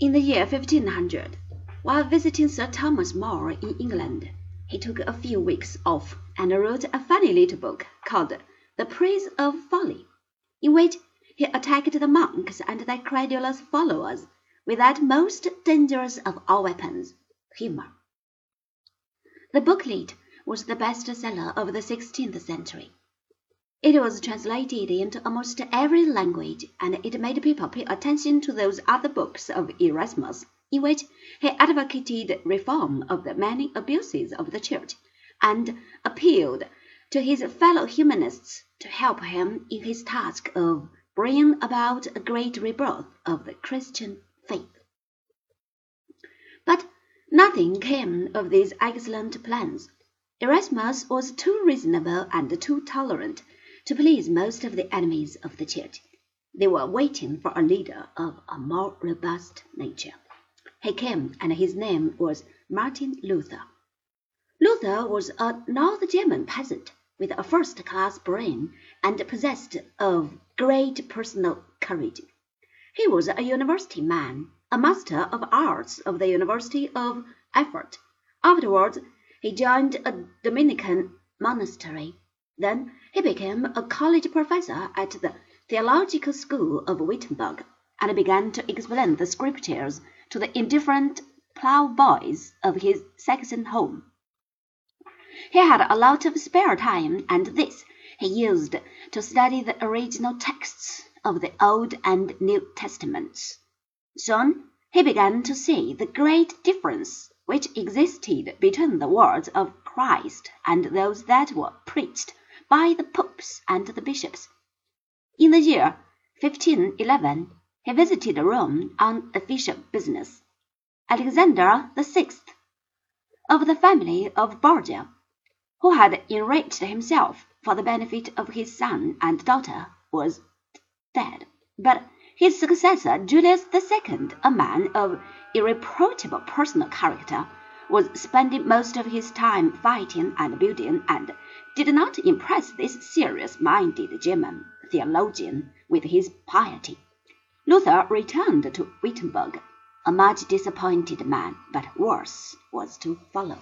In the year 1500, while visiting Sir Thomas More in England, he took a few weeks off and wrote a funny little book called The Praise of Folly, in which he attacked the monks and their credulous followers with that most dangerous of all weapons, humor. The booklet was the best seller of the sixteenth century. It was translated into almost every language, and it made people pay attention to those other books of Erasmus, in which he advocated reform of the many abuses of the Church, and appealed to his fellow humanists to help him in his task of bringing about a great rebirth of the Christian faith. But nothing came of these excellent plans. Erasmus was too reasonable and too tolerant to please most of the enemies of the Church. They were waiting for a leader of a more robust nature. He came, and his name was Martin Luther. Luther was a North German peasant with a first-class brain and possessed of great personal courage. He was a university man, a master of arts of the University of Erfurt. Afterwards, he joined a Dominican monastery. Then he became a college professor at the theological school of Wittenberg, and began to explain the scriptures to the indifferent ploughboys of his Saxon home. He had a lot of spare time, and this he used to study the original texts of the Old and New Testaments. Soon he began to see the great difference which existed between the words of Christ and those that were preached by the popes and the bishops. In the year 1511 he visited Rome on official business. Alexander VI, of the family of Borgia, who had enriched himself for the benefit of his son and daughter, was dead, but his successor Julius II, a man of irreproachable personal character, was spending most of his time fighting and building, and did not impress this serious-minded German theologian with his piety. Luther returned to Wittenberg, a much disappointed man, but worse was to follow.